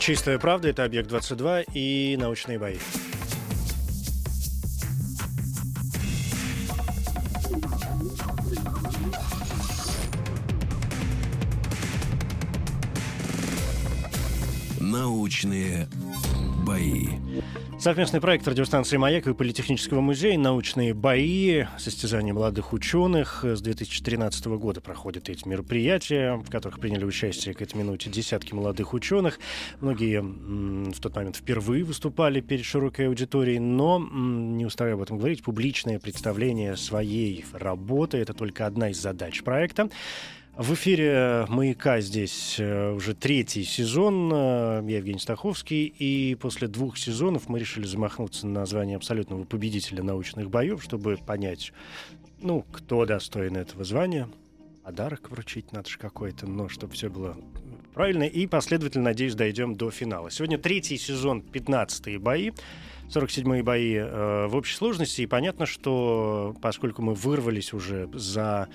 Чистая правда, это объект 22 и научные бои. Совместный проект радиостанции «Маяк» и Политехнического музея «Научные бои», состязания молодых ученых. С 2013 года проходят эти мероприятия, в которых приняли участие к этой минуте десятки молодых ученых. Многие в тот момент впервые выступали перед широкой аудиторией, но, не устаю об этом говорить, публичное представление своей работы — это только одна из задач проекта. В эфире «Маяка» здесь э, уже третий сезон. Э, Я Евгений Стаховский. И после двух сезонов мы решили замахнуться на название абсолютного победителя научных боев, чтобы понять, ну, кто достоин этого звания. Подарок вручить надо же какой-то, но чтобы все было правильно. И последовательно, надеюсь, дойдем до финала. Сегодня третий сезон, 15-е бои. 47-е бои э, в общей сложности. И понятно, что поскольку мы вырвались уже за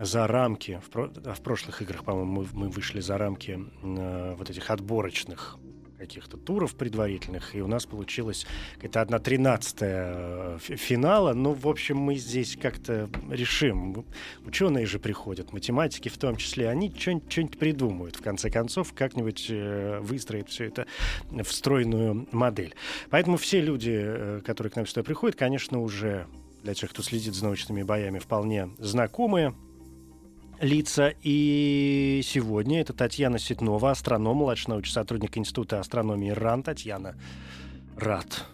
за рамки. В, в прошлых играх, по-моему, мы, мы вышли за рамки э, вот этих отборочных каких-то туров предварительных, и у нас получилось какая-то одна тринадцатая фи- финала. Ну, в общем, мы здесь как-то решим. Ученые же приходят, математики в том числе, они что-нибудь придумают, в конце концов, как-нибудь э, выстроят все это в стройную модель. Поэтому все люди, э, которые к нам сюда приходят, конечно, уже для тех, кто следит за научными боями, вполне знакомые лица. И сегодня это Татьяна Ситнова, астроном, младший научный сотрудник Института астрономии РАН. Татьяна, рад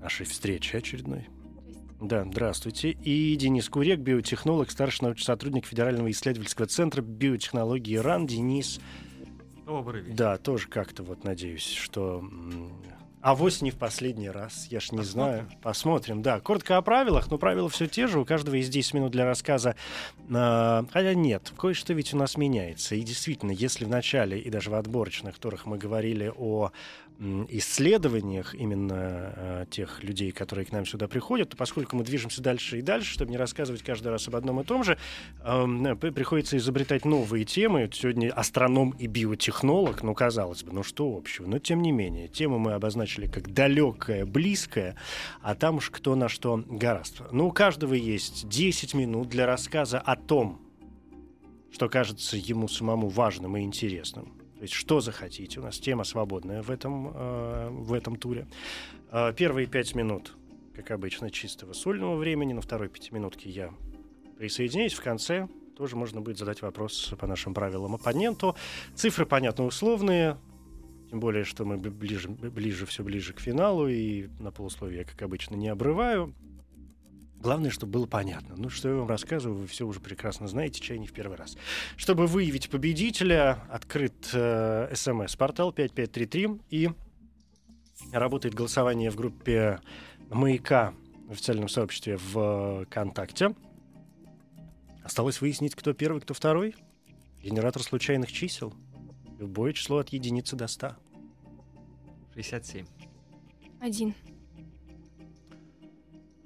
нашей встрече очередной. Да, здравствуйте. И Денис Курек, биотехнолог, старший научный сотрудник Федерального исследовательского центра биотехнологии РАН. Денис, Добрый вечер. да, тоже как-то вот надеюсь, что... м, Авось не в последний раз, я ж не знаю. Посмотрим, да. Коротко о правилах, но правила все те же. У каждого есть 10 минут для рассказа. А, Хотя нет, кое-что ведь у нас меняется. И действительно, если в начале и даже в отборочных турах мы говорили о исследованиях именно э, тех людей, которые к нам сюда приходят, то поскольку мы движемся дальше и дальше, чтобы не рассказывать каждый раз об одном и том же, эм, при- приходится изобретать новые темы. Сегодня астроном и биотехнолог, ну, казалось бы, ну что общего? Но тем не менее, тему мы обозначили как далекая, близкая, а там уж кто на что гораст. Ну, у каждого есть 10 минут для рассказа о том, что кажется ему самому важным и интересным. То есть что захотите. У нас тема свободная в этом, э, в этом туре. Э, первые пять минут, как обычно, чистого сольного времени. На второй пятиминутке я присоединяюсь. В конце тоже можно будет задать вопрос по нашим правилам оппоненту. Цифры, понятно, условные. Тем более, что мы ближе, ближе, все ближе к финалу. И на полусловие как обычно, не обрываю. Главное, чтобы было понятно. Ну, что я вам рассказываю, вы все уже прекрасно знаете, чай не в первый раз. Чтобы выявить победителя, открыт э, смс-портал 5533 и работает голосование в группе «Маяка» в официальном сообществе в ВКонтакте. Осталось выяснить, кто первый, кто второй. Генератор случайных чисел. Любое число от единицы до 100. 67. Один.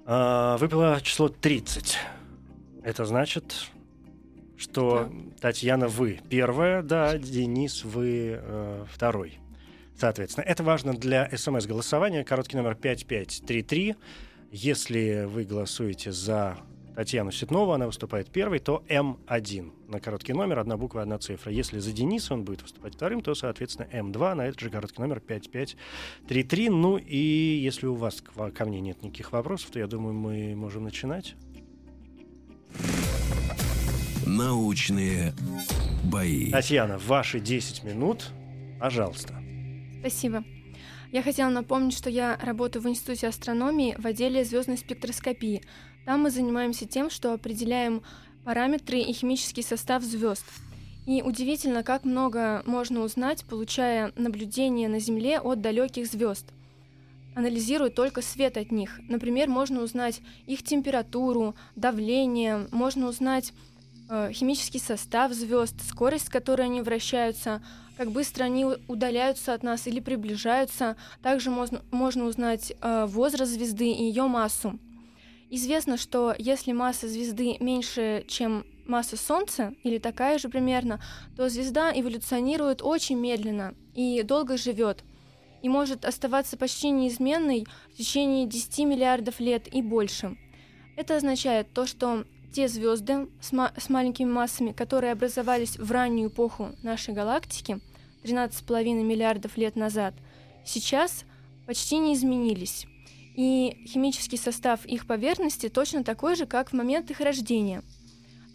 А, выпало число 30. Это значит, что Татьяна, вы первая, да, Денис, вы э, второй. Соответственно, это важно для смс-голосования. Короткий номер 5533. Если вы голосуете за Татьяну Ситнову, она выступает первой, то М1 на короткий номер, одна буква, одна цифра. Если за Дениса он будет выступать вторым, то, соответственно, М2 на этот же короткий номер 5533. Ну и если у вас к- ко мне нет никаких вопросов, то я думаю, мы можем начинать. Научные бои. Татьяна, ваши 10 минут, пожалуйста. Спасибо. Я хотела напомнить, что я работаю в Институте астрономии в отделе звездной спектроскопии. Там мы занимаемся тем, что определяем параметры и химический состав звезд. И удивительно, как много можно узнать, получая наблюдения на Земле от далеких звезд. Анализируя только свет от них. Например, можно узнать их температуру, давление, можно узнать э, химический состав звезд, скорость, с которой они вращаются, как быстро они удаляются от нас или приближаются. Также можно, можно узнать э, возраст звезды и ее массу. Известно, что если масса звезды меньше, чем масса Солнца, или такая же примерно, то звезда эволюционирует очень медленно и долго живет, и может оставаться почти неизменной в течение 10 миллиардов лет и больше. Это означает то, что те звезды с, ма- с маленькими массами, которые образовались в раннюю эпоху нашей галактики, 13,5 миллиардов лет назад, сейчас почти не изменились. И химический состав их поверхности точно такой же, как в момент их рождения –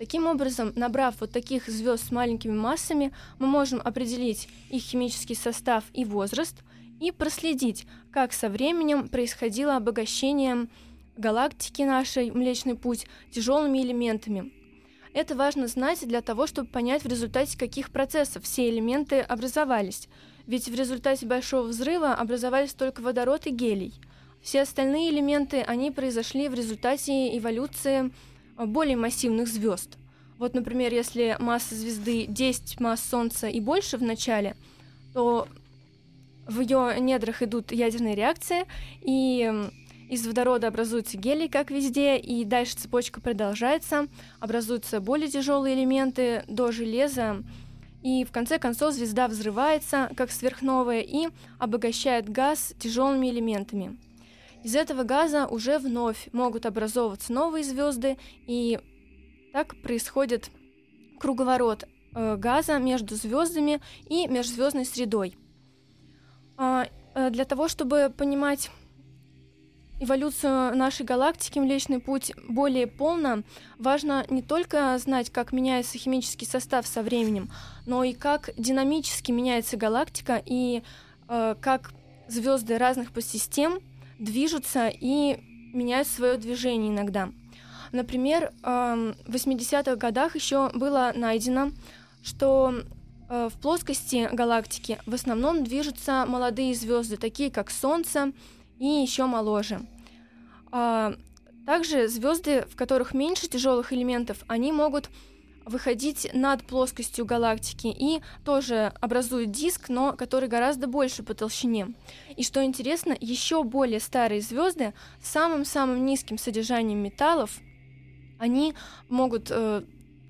Таким образом, набрав вот таких звезд с маленькими массами, мы можем определить их химический состав и возраст и проследить, как со временем происходило обогащение галактики нашей Млечный Путь тяжелыми элементами. Это важно знать для того, чтобы понять, в результате каких процессов все элементы образовались. Ведь в результате Большого взрыва образовались только водород и гелий. Все остальные элементы, они произошли в результате эволюции Э, более массивных звезд. Вот, например, если масса звезды 10 масс Солнца и больше в начале, то в ее недрах идут ядерные реакции, и из водорода образуется гелий, как везде, и дальше цепочка продолжается, образуются более тяжелые элементы до железа, и в конце концов звезда взрывается, как сверхновая, и обогащает газ тяжелыми элементами. Из этого газа уже вновь могут образовываться новые звезды, и так происходит круговорот э, газа между звездами и межзвездной средой. А, э, для того, чтобы понимать эволюцию нашей галактики, Млечный Путь более полно, важно не только знать, как меняется химический состав со временем, но и как динамически меняется галактика и э, как звезды разных подсистем движутся и меняют свое движение иногда. Например, в 80-х годах еще было найдено, что э, в плоскости галактики в основном движутся молодые звезды, такие как Солнце и еще моложе. А, также звезды, в которых меньше тяжелых элементов, они могут выходить над плоскостью галактики и тоже образуют диск, но который гораздо больше по толщине. И что интересно, еще более старые звезды с самым-самым низким содержанием металлов, они могут э,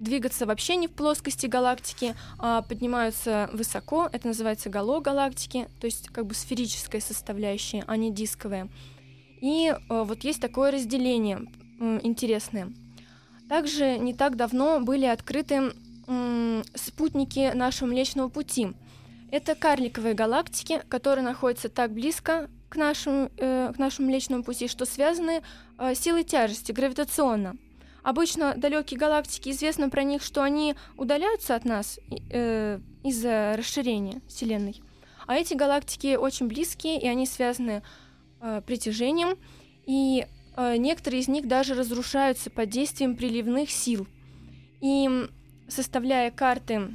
двигаться вообще не в плоскости галактики, а поднимаются высоко. Это называется гало галактики, то есть как бы сферическая составляющая, а не дисковая. И э, вот есть такое разделение э, интересное. Также не так давно были открыты м, спутники нашего Млечного Пути. Это карликовые галактики, которые находятся так близко к нашему, э, к нашему Млечному Пути, что связаны э, силой тяжести, гравитационно. Обычно далекие галактики, известно про них, что они удаляются от нас э, из-за расширения Вселенной. А эти галактики очень близкие, и они связаны э, притяжением. И некоторые из них даже разрушаются под действием приливных сил. И составляя карты,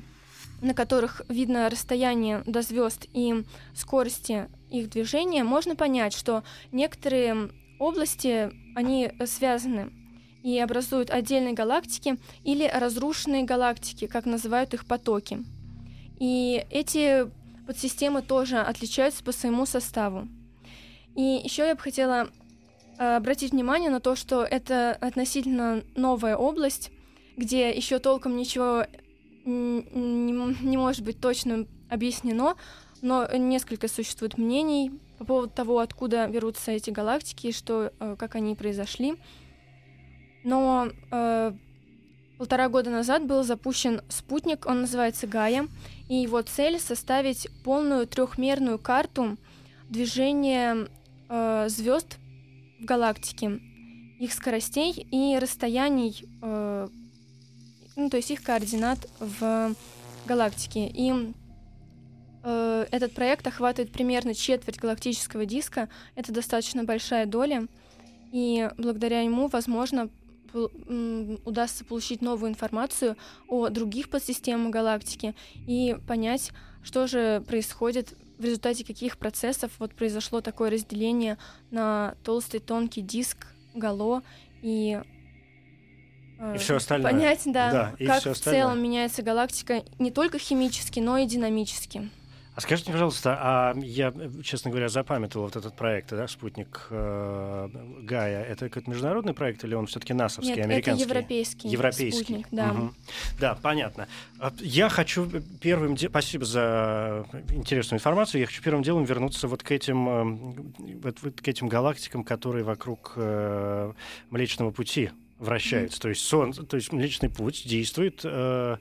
на которых видно расстояние до звезд и скорости их движения, можно понять, что некоторые области, они связаны и образуют отдельные галактики или разрушенные галактики, как называют их потоки. И эти подсистемы тоже отличаются по своему составу. И еще я бы хотела Э, обратить внимание на то, что это относительно новая область, где еще толком ничего не, не может быть точно объяснено, но несколько существует мнений по поводу того, откуда берутся эти галактики и что, э, как они произошли. Но э, полтора года назад был запущен спутник, он называется Гая, и его цель составить полную трехмерную карту движения э, звезд в галактике, их скоростей и расстояний, э, ну, то есть их координат в галактике. И э, этот проект охватывает примерно четверть галактического диска. Это достаточно большая доля, и благодаря ему возможно удастся получить новую информацию о других подсистемах галактики и понять, что же происходит в результате каких процессов вот произошло такое разделение на толстый тонкий диск, гало и и э, все остальное. Понять, да, да как в целом меняется галактика не только химически, но и динамически. А скажите, пожалуйста, а я, честно говоря, запамятовал вот этот проект, да, спутник э, Гая. Это какой-то международный проект или он все-таки насовский, Нет, американский? это европейский, европейский. спутник, да. Угу. Да, понятно. А я хочу первым делом, спасибо за интересную информацию, я хочу первым делом вернуться вот к этим, э, вот, вот к этим галактикам, которые вокруг э, Млечного Пути вращаются. Mm-hmm. То есть сон, то есть Млечный Путь действует э,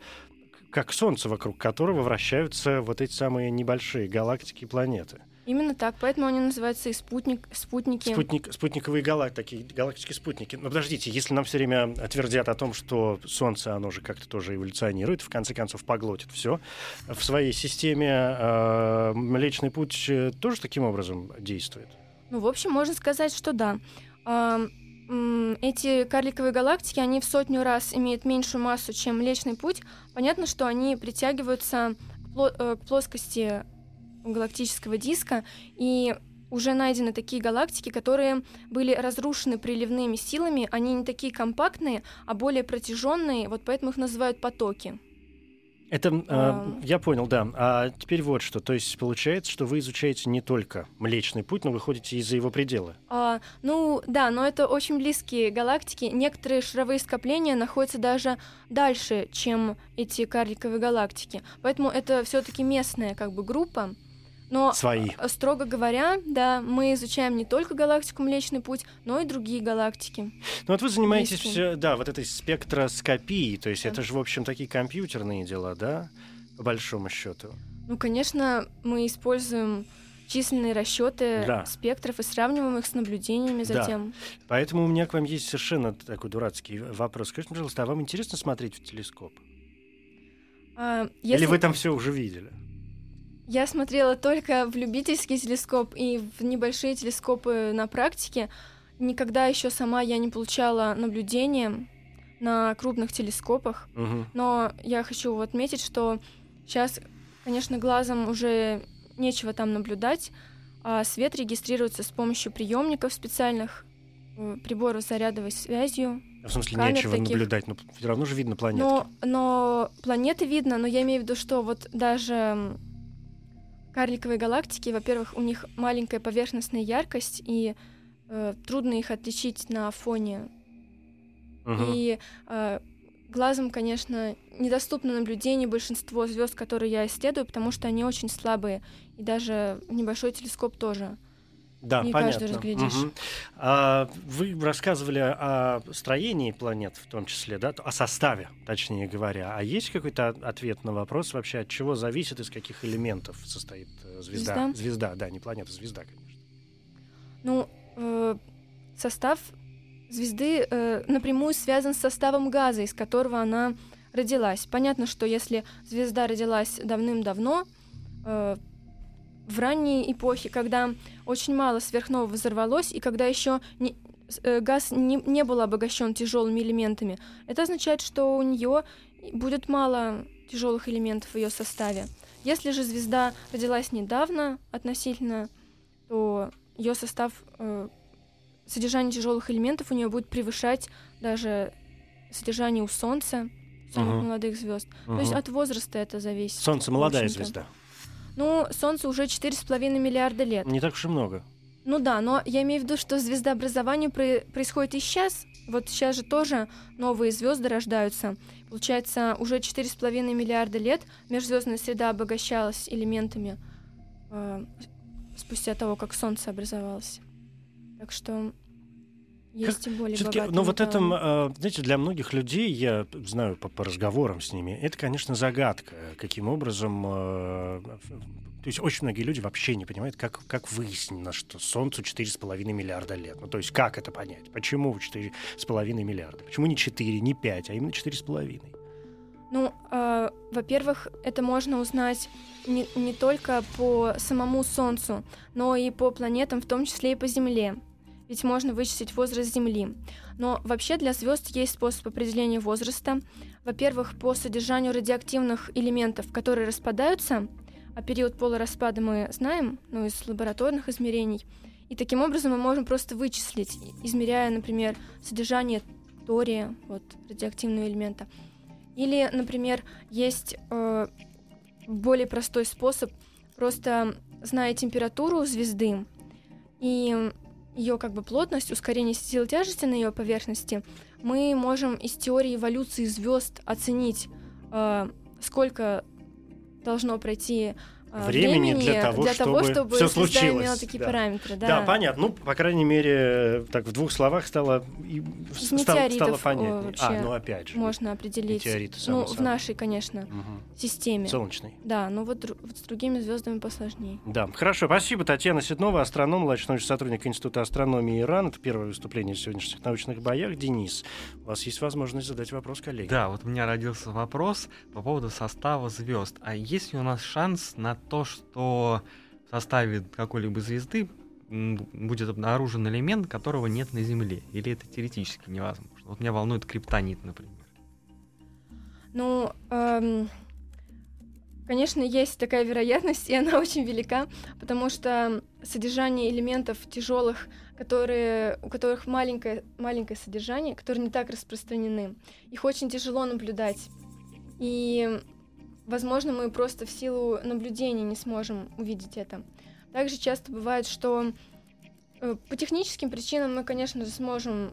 как Солнце, вокруг которого вращаются вот эти самые небольшие галактики и планеты. Именно так, поэтому они называются и спутник, спутники. Спутник, спутниковые галактики, галактики-спутники. Но подождите, если нам все время твердят о том, что Солнце, оно же как-то тоже эволюционирует, в конце концов поглотит все в своей системе, э, Млечный Путь э, тоже таким образом действует? Ну, в общем, можно сказать, что да. Э, эти карликовые галактики, они в сотню раз имеют меньшую массу, чем Млечный Путь. Понятно, что они притягиваются к э, плоскости галактического диска, и уже найдены такие галактики, которые были разрушены приливными силами. Они не такие компактные, а более протяженные, вот поэтому их называют потоки. Это э, я понял, да. А теперь вот что. То есть получается, что вы изучаете не только Млечный Путь, но выходите из-за его пределы. А, ну да, но это очень близкие галактики. Некоторые шаровые скопления находятся даже дальше, чем эти карликовые галактики. Поэтому это все-таки местная как бы группа. Но, Свои. А, строго говоря, да, мы изучаем не только галактику Млечный Путь, но и другие галактики. Ну вот вы занимаетесь, все, да, вот этой спектроскопией, то есть да. это же, в общем, такие компьютерные дела, да, по большому счету. Ну, конечно, мы используем численные расчеты да. спектров и сравниваем их с наблюдениями затем. Да. Поэтому у меня к вам есть совершенно такой дурацкий вопрос. Скажите, пожалуйста, а вам интересно смотреть в телескоп? А, если... Или вы там все уже видели? Я смотрела только в любительский телескоп и в небольшие телескопы на практике. Никогда еще сама я не получала наблюдения на крупных телескопах. Угу. Но я хочу отметить, что сейчас, конечно, глазом уже нечего там наблюдать, а свет регистрируется с помощью приемников специальных, э, приборов с зарядовой связью. В смысле, нечего таких. наблюдать, но все равно же видно планеты. Но, но планеты видно, но я имею в виду, что вот даже Карликовые галактики, во-первых, у них маленькая поверхностная яркость, и э, трудно их отличить на фоне. Uh-huh. И э, глазом, конечно, недоступно наблюдение большинство звезд, которые я исследую, потому что они очень слабые, и даже небольшой телескоп тоже. Да, не понятно. каждый разглядишь. Угу. А, вы рассказывали о строении планет, в том числе, да, о составе, точнее говоря. А есть какой-то ответ на вопрос вообще, от чего зависит, из каких элементов состоит э, звезда? Звезда, звезда да, не планета, звезда, конечно. Ну, э, состав звезды э, напрямую связан с составом газа, из которого она родилась. Понятно, что если звезда родилась давным-давно, э, в ранней эпохе, когда очень мало сверхновых взорвалось, и когда еще не, э, газ не, не был обогащен тяжелыми элементами, это означает, что у нее будет мало тяжелых элементов в ее составе. Если же звезда родилась недавно относительно, то ее состав, э, содержание тяжелых элементов у нее будет превышать даже содержание у Солнца, самых uh-huh. молодых звезд. Uh-huh. То есть от возраста это зависит. Солнце молодая звезда. Ну, Солнцу уже 4,5 миллиарда лет. Не так уж и много. Ну да, но я имею в виду, что звездообразование про- происходит и сейчас. Вот сейчас же тоже новые звезды рождаются. Получается, уже 4,5 миллиарда лет межзвездная среда обогащалась элементами э, спустя того, как Солнце образовалось. Так что есть и более богатые Но вот это, э, знаете, для многих людей, я знаю по, по разговорам с ними, это, конечно, загадка, каким образом... Э, то есть очень многие люди вообще не понимают, как, как выяснено, что Солнцу 4,5 миллиарда лет. Ну, то есть как это понять? Почему 4,5 миллиарда? Почему не 4, не 5, а именно 4,5? Ну, э, во-первых, это можно узнать не, не только по самому Солнцу, но и по планетам, в том числе и по Земле. Ведь можно вычислить возраст Земли. Но вообще для звезд есть способ определения возраста. Во-первых, по содержанию радиоактивных элементов, которые распадаются, а период полураспада мы знаем, ну, из лабораторных измерений. И таким образом мы можем просто вычислить, измеряя, например, содержание тория, вот, радиоактивного элемента. Или, например, есть э, более простой способ, просто зная температуру звезды и ее как бы плотность, ускорение сил тяжести на ее поверхности, мы можем из теории эволюции звезд оценить, э, сколько должно пройти времени, времени для того, для чтобы, того, чтобы все случилось. имела такие да. параметры. Да. да, понятно. Ну, по крайней мере, так в двух словах стало, Из стало, стало понятнее. А, ну опять же. Можно определить. Метеориты, ну, в нашей, конечно, угу. системе. Солнечной. Да, но вот, вот с другими звездами посложнее. Да, хорошо. Спасибо, Татьяна Сиднова, астроном, младший научный сотрудник Института астрономии Иран. Это первое выступление в сегодняшних научных боях. Денис, у вас есть возможность задать вопрос коллеге. Да, вот у меня родился вопрос по поводу состава звезд. А есть ли у нас шанс на то, что в составе какой-либо звезды будет обнаружен элемент, которого нет на Земле? Или это теоретически невозможно? Вот меня волнует криптонит, например. Ну, эм, конечно, есть такая вероятность, и она очень велика, потому что содержание элементов тяжелых, которые, у которых маленькое, маленькое содержание, которые не так распространены, их очень тяжело наблюдать. И возможно, мы просто в силу наблюдения не сможем увидеть это. Также часто бывает, что э, по техническим причинам мы, конечно же, сможем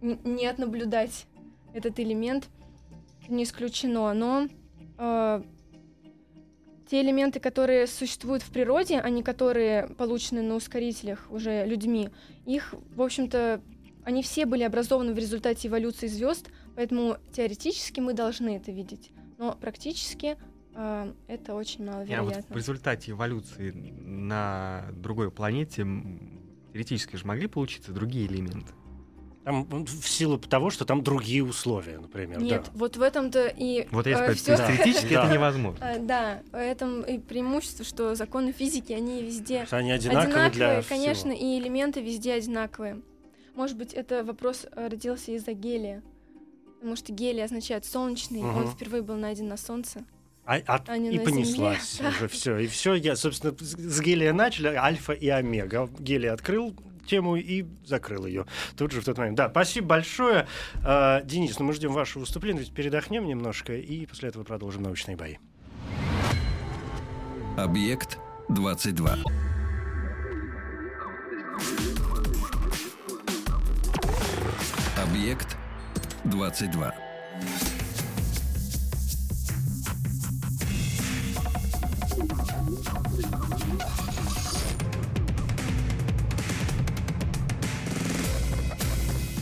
не отнаблюдать этот элемент, не исключено, но э, те элементы, которые существуют в природе, а не которые получены на ускорителях уже людьми, их, в общем-то, они все были образованы в результате эволюции звезд, поэтому теоретически мы должны это видеть но практически э, это очень маловероятно. А вот в результате эволюции на другой планете теоретически же могли получиться другие элементы? Там в силу того, что там другие условия, например. Нет, да. вот в этом-то и... Вот я э, всё... теоретически это невозможно. Да, в этом и преимущество, что законы физики, они везде они одинаковые, для конечно, и элементы везде одинаковые. Может быть, это вопрос э, родился из-за гелия. Потому что гелий означает солнечный, угу. он впервые был найден на Солнце. А, а, а и понеслась земле. уже все. И все, я, собственно, с гелия начали, альфа и омега. Гелий открыл тему и закрыл ее тут же в тот момент. Да, спасибо большое. А, Денис, ну мы ждем вашего выступления, ведь передохнем немножко и после этого продолжим научные бои. Объект 22. Объект 22.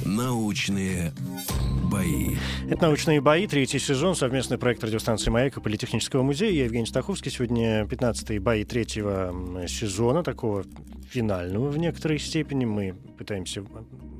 Научные бои. Это «Научные бои», третий сезон, совместный проект радиостанции «Маяк» и Политехнического музея. Я Евгений Стаховский. Сегодня 15-е бои третьего сезона, такого финального в некоторой степени. Мы пытаемся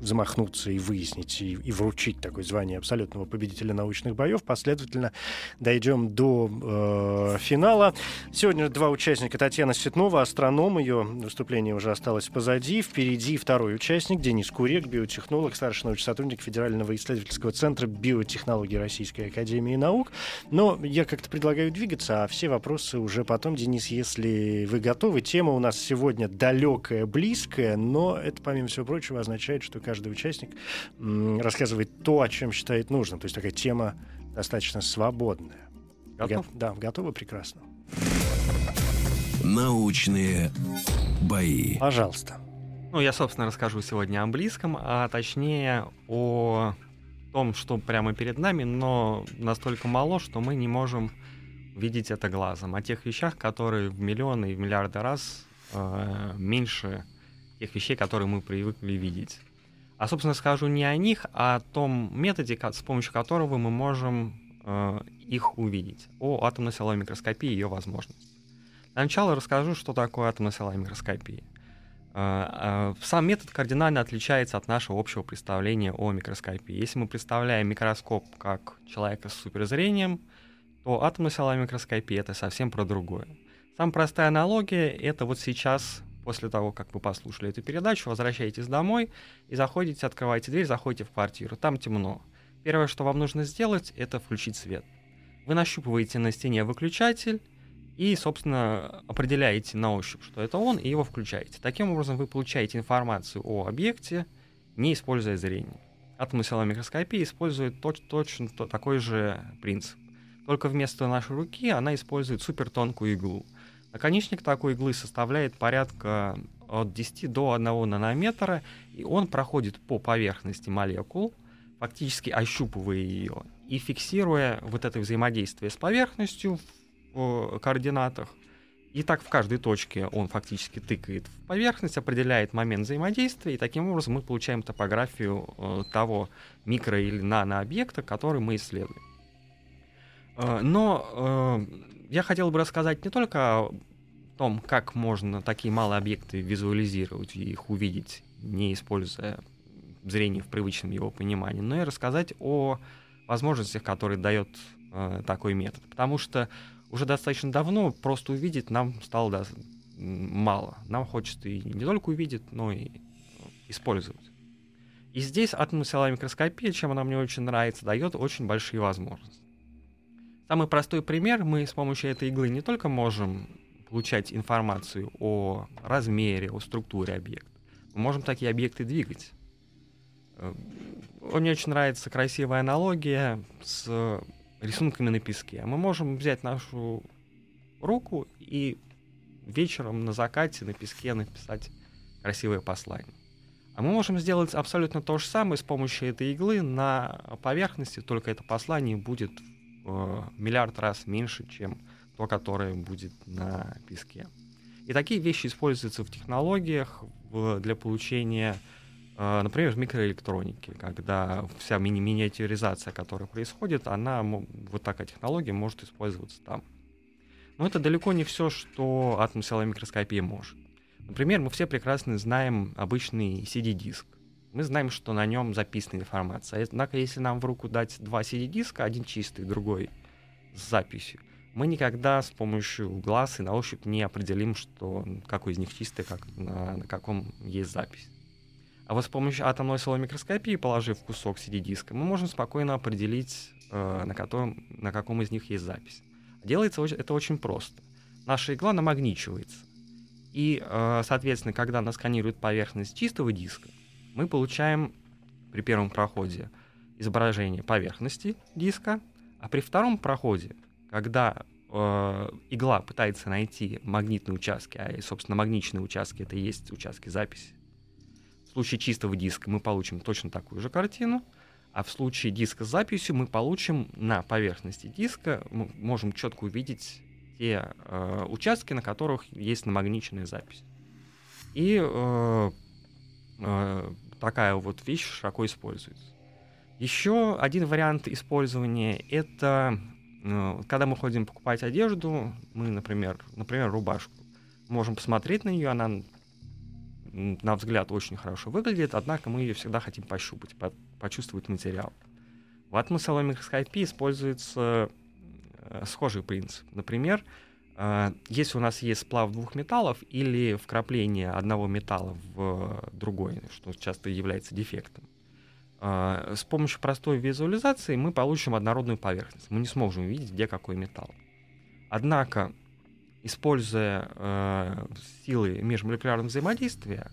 замахнуться и выяснить, и, и вручить такое звание абсолютного победителя научных боев. Последовательно дойдем до э, финала. Сегодня два участника. Татьяна Светнова, астроном. Ее выступление уже осталось позади. Впереди второй участник Денис Курек, биотехнолог, старший научный сотрудник Федерального исследовательского центра биотехнологии Российской Академии Наук. Но я как-то предлагаю двигаться, а все вопросы уже потом. Денис, если вы готовы, тема у нас сегодня далекая, близкая, но это, помимо всего прочего, означает, что каждый участник рассказывает то, о чем считает нужным. То есть такая тема достаточно свободная. Готов? Го- да, готовы? Прекрасно. Научные бои. Пожалуйста. Ну, я, собственно, расскажу сегодня о близком, а точнее о том, что прямо перед нами, но настолько мало, что мы не можем видеть это глазом. О тех вещах, которые в миллионы и в миллиарды раз э, меньше тех вещей, которые мы привыкли видеть. А, собственно, скажу не о них, а о том методе, с помощью которого мы можем э, их увидеть, о атомно-силовой микроскопии и ее возможностях. Для начала расскажу, что такое атомно-силовая микроскопия. Э, э, сам метод кардинально отличается от нашего общего представления о микроскопии. Если мы представляем микроскоп как человека с суперзрением, то атомно-силовая микроскопия — это совсем про другое. Самая простая аналогия — это вот сейчас после того, как вы послушали эту передачу, возвращаетесь домой и заходите, открываете дверь, заходите в квартиру. Там темно. Первое, что вам нужно сделать, это включить свет. Вы нащупываете на стене выключатель и, собственно, определяете на ощупь, что это он, и его включаете. Таким образом, вы получаете информацию о объекте, не используя зрение. Атомная микроскопия использует точ точно такой же принцип. Только вместо нашей руки она использует супертонкую иглу — Наконечник такой иглы составляет порядка от 10 до 1 нанометра, и он проходит по поверхности молекул, фактически ощупывая ее и фиксируя вот это взаимодействие с поверхностью координатах. И так в каждой точке он фактически тыкает в поверхность, определяет момент взаимодействия, и таким образом мы получаем топографию э, того микро- или нанообъекта, который мы исследуем. Э, но э, я хотел бы рассказать не только о том, как можно такие малые объекты визуализировать и их увидеть, не используя зрение в привычном его понимании, но и рассказать о возможностях, которые дает э, такой метод. Потому что уже достаточно давно просто увидеть нам стало да, мало. Нам хочется и не только увидеть, но и использовать. И здесь атомная микроскопия, чем она мне очень нравится, дает очень большие возможности. Самый простой пример, мы с помощью этой иглы не только можем получать информацию о размере, о структуре объекта, мы можем такие объекты двигать. Э, мне очень нравится красивая аналогия с рисунками на песке. Мы можем взять нашу руку и вечером на закате на песке написать красивое послание. А мы можем сделать абсолютно то же самое с помощью этой иглы на поверхности, только это послание будет э, миллиард раз меньше, чем то, которое будет на песке. И такие вещи используются в технологиях для получения, например, в микроэлектронике, когда вся мини миниатюризация, которая происходит, она, вот такая технология может использоваться там. Но это далеко не все, что атомная микроскопия может. Например, мы все прекрасно знаем обычный CD-диск. Мы знаем, что на нем записана информация. Однако, если нам в руку дать два CD-диска, один чистый, другой с записью, мы никогда с помощью глаз и на ощупь не определим, что какой из них чистый, как, на, на каком есть запись. А вот с помощью атомной силовой микроскопии, положив кусок CD-диска, мы можем спокойно определить, э, на, котором, на каком из них есть запись. Делается это очень просто. Наша игла намагничивается. И, э, соответственно, когда она сканирует поверхность чистого диска, мы получаем при первом проходе изображение поверхности диска, а при втором проходе, когда э, игла пытается найти магнитные участки, а, собственно, магничные участки — это и есть участки записи, случае чистого диска мы получим точно такую же картину, а в случае диска с записью мы получим на поверхности диска, мы можем четко увидеть те э, участки, на которых есть намагниченная запись. И э, э, такая вот вещь широко используется. Еще один вариант использования — это э, когда мы ходим покупать одежду, мы, например, например, рубашку, можем посмотреть на нее, она на взгляд очень хорошо выглядит, однако мы ее всегда хотим пощупать, по почувствовать материал. В атмосферной микроскопии используется э, схожий принцип. Например, э, если у нас есть сплав двух металлов или вкрапление одного металла в другой, что часто является дефектом, э, с помощью простой визуализации мы получим однородную поверхность. Мы не сможем увидеть, где какой металл. Однако, используя э, силы межмолекулярного взаимодействия,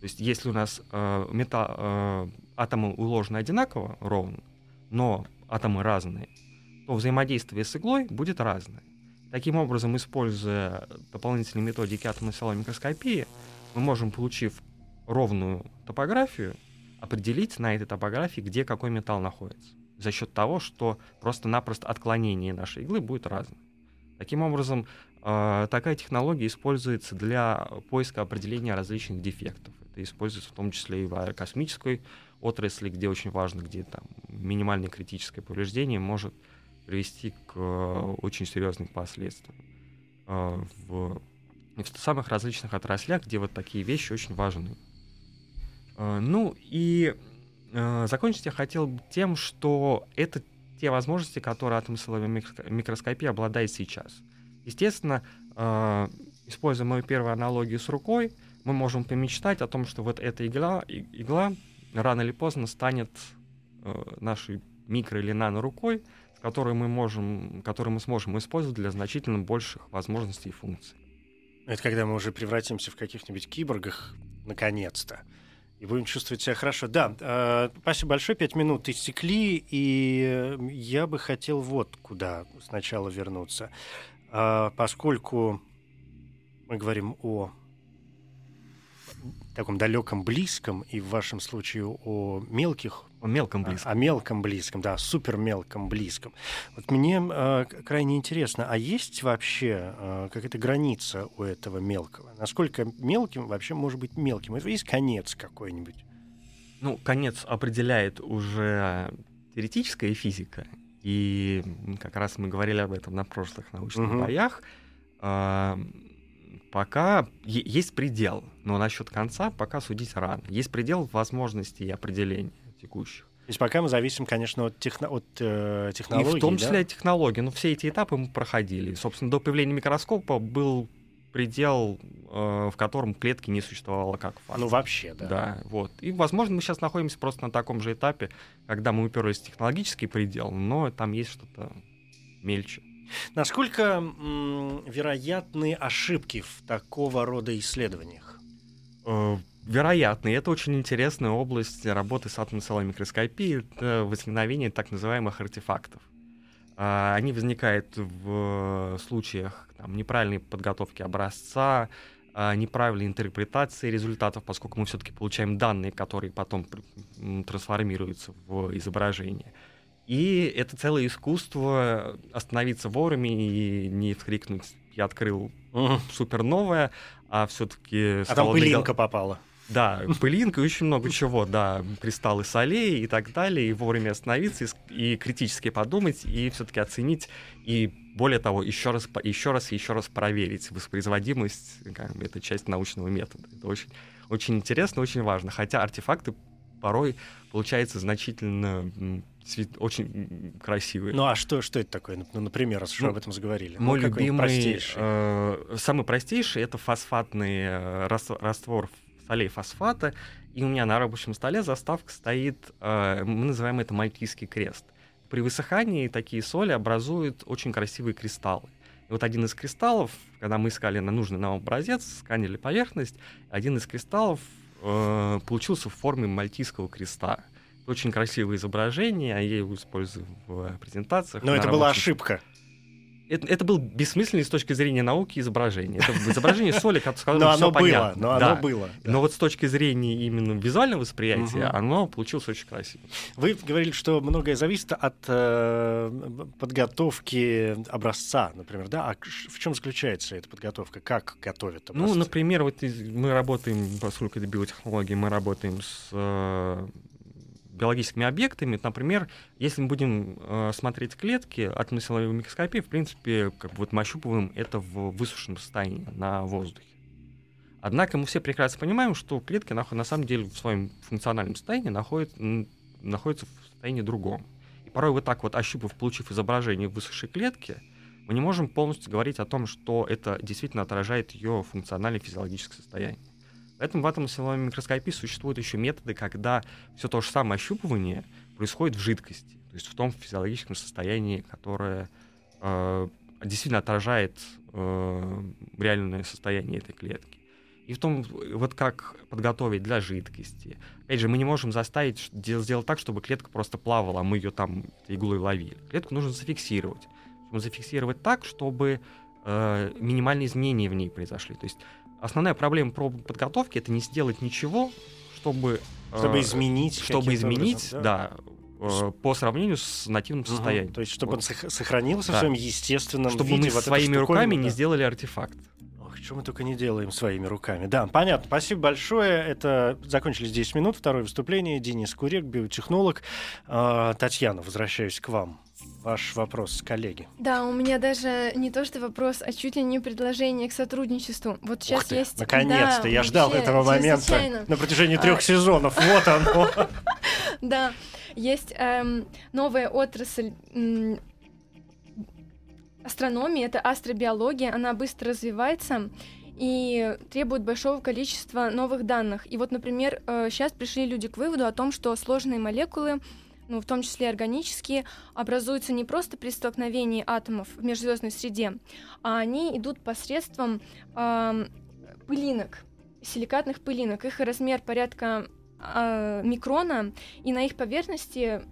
то есть если у нас э, металл, э, атомы уложены одинаково, ровно, но атомы разные, то взаимодействие с иглой будет разное. Таким образом, используя дополнительные методики атомно-силовой микроскопии, мы можем, получив ровную топографию, определить на этой топографии, где какой металл находится. За счет того, что просто-напросто отклонение нашей иглы будет разным. Таким образом, такая технология используется для поиска определения различных дефектов. Это используется в том числе и в аэрокосмической отрасли, где очень важно, где там минимальное критическое повреждение может привести к э, очень серьезным последствиям. Э, в, в самых различных отраслях, где вот такие вещи очень важны. Э, ну и закончить я хотел тем, что это те возможности, которые атомная микроскопия обладает сейчас. Естественно, используя мою первую аналогию с рукой, мы можем помечтать о том, что вот эта игла, игла рано или поздно станет э, нашей микро или нано рукой, с которой мы можем, которую мы сможем использовать для значительно больших возможностей и функций. Это когда мы уже превратимся в каких-нибудь киборгах, наконец-то. И будем чувствовать себя хорошо. Да, э, спасибо большое. Пять минут истекли, и я бы хотел вот куда сначала вернуться. Э, поскольку мы говорим о таком далеком близком, и в вашем случае о мелких о мелком близком. О мелком близком, да, супер мелком близком. Вот мне э, крайне интересно, а есть вообще э, какая-то граница у этого мелкого? Насколько мелким вообще может быть мелким? Это есть конец какой-нибудь? Ну, конец определяет уже теоретическая физика. И как раз мы говорили об этом на прошлых научных угу. боях. Э, пока есть предел, но насчет конца пока судить рано. Есть предел возможностей и определения текущих. То есть пока мы зависим, конечно, от, техно- от э, технологий. И в том числе да? от технологий. Но все эти этапы мы проходили. Собственно, до появления микроскопа был предел, э, в котором клетки не существовало как факт. Ну, вообще, да. Да, вот. И, возможно, мы сейчас находимся просто на таком же этапе, когда мы уперлись в технологический предел, но там есть что-то мельче. Насколько м- вероятны ошибки в такого рода исследованиях? Э, вероятно, и это очень интересная область работы с атомно-целой микроскопией, это возникновение так называемых артефактов. А, они возникают в случаях там, неправильной подготовки образца, а, неправильной интерпретации результатов, поскольку мы все-таки получаем данные, которые потом трансформируются в изображение. И это целое искусство остановиться вовремя и не вскрикнуть «я открыл угу. суперновое», а все-таки... А там пылинка попала. Да, пылинка и очень много чего, да, кристаллы солей и так далее, и вовремя остановиться и, и критически подумать, и все-таки оценить, и более того, еще раз, еще раз и еще раз проверить воспроизводимость, как бы, это часть научного метода. Это очень, очень интересно, очень важно. Хотя артефакты порой получаются значительно очень красивые. Ну а что, что это такое? Ну, например, раз уж ну, об этом заговорили. Мой ну, любимый, простейший? Э, самый простейший — это фосфатный э, раствор солей фосфата. И у меня на рабочем столе заставка стоит, э, мы называем это мальтийский крест. При высыхании такие соли образуют очень красивые кристаллы. И вот один из кристаллов, когда мы искали на нужный нам образец, сканили поверхность, один из кристаллов э, получился в форме мальтийского креста. Очень красивое изображение, я его использую в презентациях. Но это была ошибка это, это был бессмысленный с точки зрения науки изображение. Это изображение соли, с которым но все оно понятно. Было, но да. оно было. Да. Но вот с точки зрения именно визуального восприятия, угу. оно получилось очень красиво. Вы говорили, что многое зависит от э, подготовки образца, например, да? А в чем заключается эта подготовка? Как готовят ну, образцы? Ну, например, вот мы работаем, поскольку это биотехнологии, мы работаем с э, биологическими объектами. Например, если мы будем э, смотреть клетки от силовой микроскопии, в принципе, как бы вот мы ощупываем это в высушенном состоянии на воздухе. Однако мы все прекрасно понимаем, что клетки на, на самом деле в своем функциональном состоянии находят, находятся в состоянии другом. И порой вот так вот ощупав, получив изображение высохшей клетки, мы не можем полностью говорить о том, что это действительно отражает ее функциональное физиологическое состояние. Поэтому в атомной силовой микроскопии существуют еще методы, когда все то же самое ощупывание происходит в жидкости, то есть в том физиологическом состоянии, которое э, действительно отражает э, реальное состояние этой клетки. И в том, вот как подготовить для жидкости. Опять же, мы не можем заставить сделать так, чтобы клетка просто плавала, а мы ее там иглой ловили. Клетку нужно зафиксировать. Зафиксировать так, чтобы э, минимальные изменения в ней произошли. То есть основная проблема про подготовки это не сделать ничего, чтобы чтобы э, изменить, чтобы изменить, образом, да, да э, по сравнению с нативным угу. состоянием. То есть чтобы вот. он сохранился да. в своем естественном чтобы виде. Чтобы мы своими руками да. не сделали артефакт. Ох, что мы только не делаем своими руками. Да, понятно. Спасибо большое. Это закончились 10 минут. Второе выступление. Денис Курек, биотехнолог. А, Татьяна, возвращаюсь к вам ваш вопрос, коллеги. Да, у меня даже не то что вопрос, а чуть ли не предложение к сотрудничеству. Вот сейчас ты, есть. Наконец-то, да, я ждал этого момента на протяжении трех а... сезонов. Вот оно. Да, есть эм, новая отрасль астрономии, это астробиология, она быстро развивается. и требуют большого количества новых данных. И вот, например, сейчас пришли люди к выводу о том, что сложные молекулы ну, в том числе органические, образуются не просто при столкновении атомов в межзвездной среде, а они идут посредством э, пылинок, силикатных пылинок. Их размер порядка э, микрона, и на их поверхности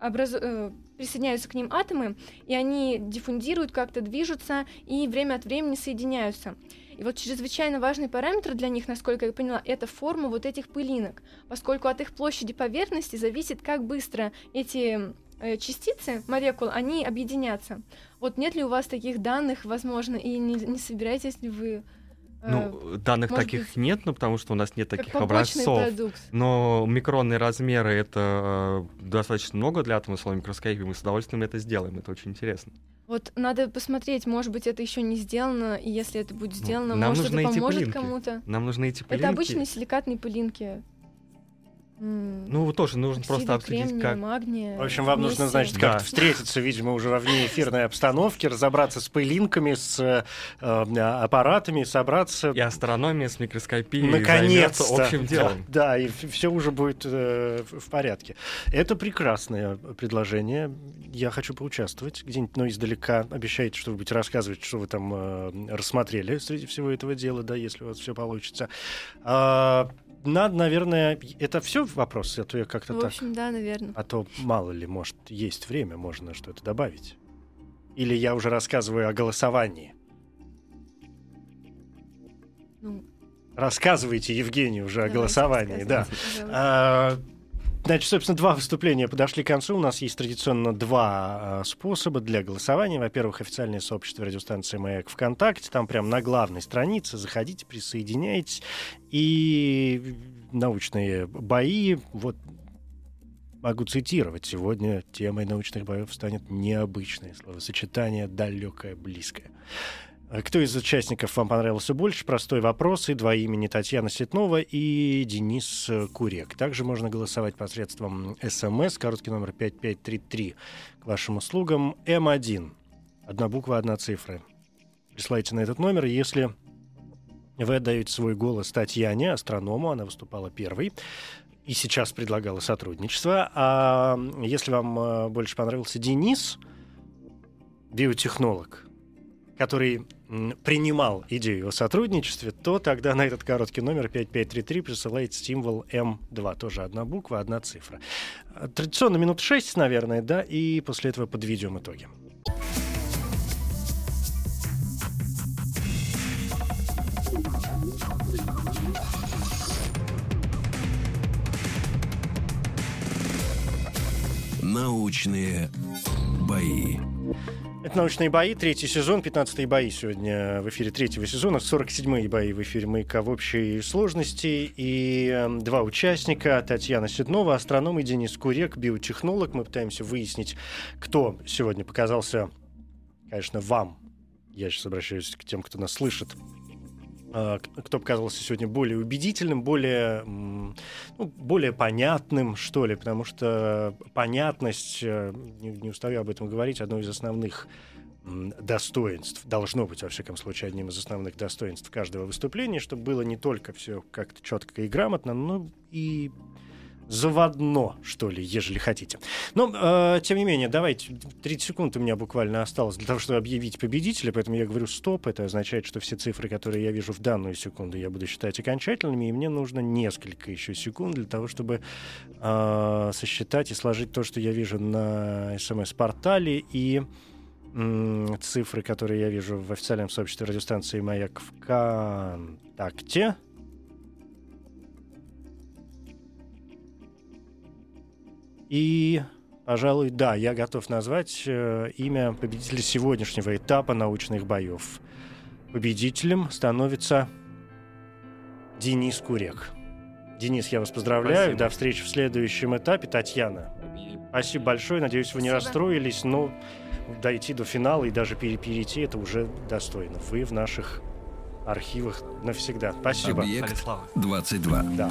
образ... э, присоединяются к ним атомы, и они диффундируют, как-то движутся и время от времени соединяются. И вот чрезвычайно важный параметр для них, насколько я поняла, это форма вот этих пылинок, поскольку от их площади поверхности зависит, как быстро эти э, частицы, молекул, они объединятся. Вот нет ли у вас таких данных, возможно, и не, не собираетесь ли вы ну, э, данных таких быть, нет, ну, потому что у нас нет таких образцов. Продукт. Но микронные размеры — это э, достаточно много для атома слоя микроскопии. Мы с удовольствием это сделаем, это очень интересно. Вот надо посмотреть, может быть, это еще не сделано, и если это будет ну, сделано, Нам может, это поможет кому-то. Нам нужны эти пылинки. Это обычные силикатные пылинки. Ну, тоже нужно просто обсудить, кремния, как... Магния, в общем, вам вместе. нужно, значит, как-то да. встретиться, видимо, уже во внеэфирной обстановке, разобраться с пылинками, с э, аппаратами, собраться... И астрономия с микроскопией Наконец-то! общим делом. Да, да, и все уже будет э, в порядке. Это прекрасное предложение. Я хочу поучаствовать где-нибудь, но издалека. Обещаете, что вы будете рассказывать, что вы там э, рассмотрели среди всего этого дела, да, если у вас все получится. А, надо, наверное, это все вопросы, а то я как-то так. В общем, да, наверное. А то мало ли, может, есть время, можно что-то добавить. Или я уже рассказываю о голосовании. Ну. Рассказывайте, Евгений, уже Давайте о голосовании, да. А, Значит, собственно, два выступления подошли к концу. У нас есть традиционно два э, способа для голосования. Во-первых, официальное сообщество радиостанции «Маяк» ВКонтакте. Там прям на главной странице. Заходите, присоединяйтесь. И научные бои. Вот могу цитировать. Сегодня темой научных боев станет необычное словосочетание «далекое, близкое». А кто из участников вам понравился больше? Простой вопрос. И два имени Татьяна Ситнова и Денис Курек. Также можно голосовать посредством СМС, короткий номер 5533 к вашим услугам. М1. Одна буква, одна цифра. Присылайте на этот номер, если вы отдаете свой голос Татьяне, астроному, она выступала первой и сейчас предлагала сотрудничество. А если вам э, больше понравился Денис, биотехнолог, который принимал идею о сотрудничестве, то тогда на этот короткий номер 5533 присылает символ М2. Тоже одна буква, одна цифра. Традиционно минут 6, наверное, да, и после этого подведем итоги. Научные бои. Это «Научные бои», третий сезон, 15-е бои сегодня в эфире третьего сезона, 47-е бои в эфире «Маяка» в общей сложности. И э, два участника, Татьяна Седнова, астроном, и Денис Курек, биотехнолог. Мы пытаемся выяснить, кто сегодня показался, конечно, вам, я сейчас обращаюсь к тем, кто нас слышит, кто показался сегодня более убедительным, более, ну, более понятным, что ли, потому что понятность, э, не, не устаю об этом говорить, одно из основных достоинств, должно быть, во всяком случае, одним из основных достоинств каждого выступления, чтобы было не только все как-то четко и грамотно, но и заводно, что ли, ежели хотите. Но, э, тем не менее, давайте, 30 секунд у меня буквально осталось для того, чтобы объявить победителя, поэтому я говорю стоп, это означает, что все цифры, которые я вижу в данную секунду, я буду считать окончательными, и мне нужно несколько еще секунд для того, чтобы э, сосчитать и сложить то, что я вижу на смс-портале и цифры, которые я вижу в официальном сообществе радиостанции «Маяк» ВКонтакте. И, пожалуй, да, я готов назвать э, имя победителя сегодняшнего этапа научных боев. Победителем становится Денис Курек. Денис, я вас поздравляю. Спасибо. До встречи в следующем этапе. Татьяна, спасибо большое. Надеюсь, вы не расстроились, но дойти до финала и даже перейти это уже достойно. Вы в наших архивах навсегда. Спасибо. Объект 22. Да.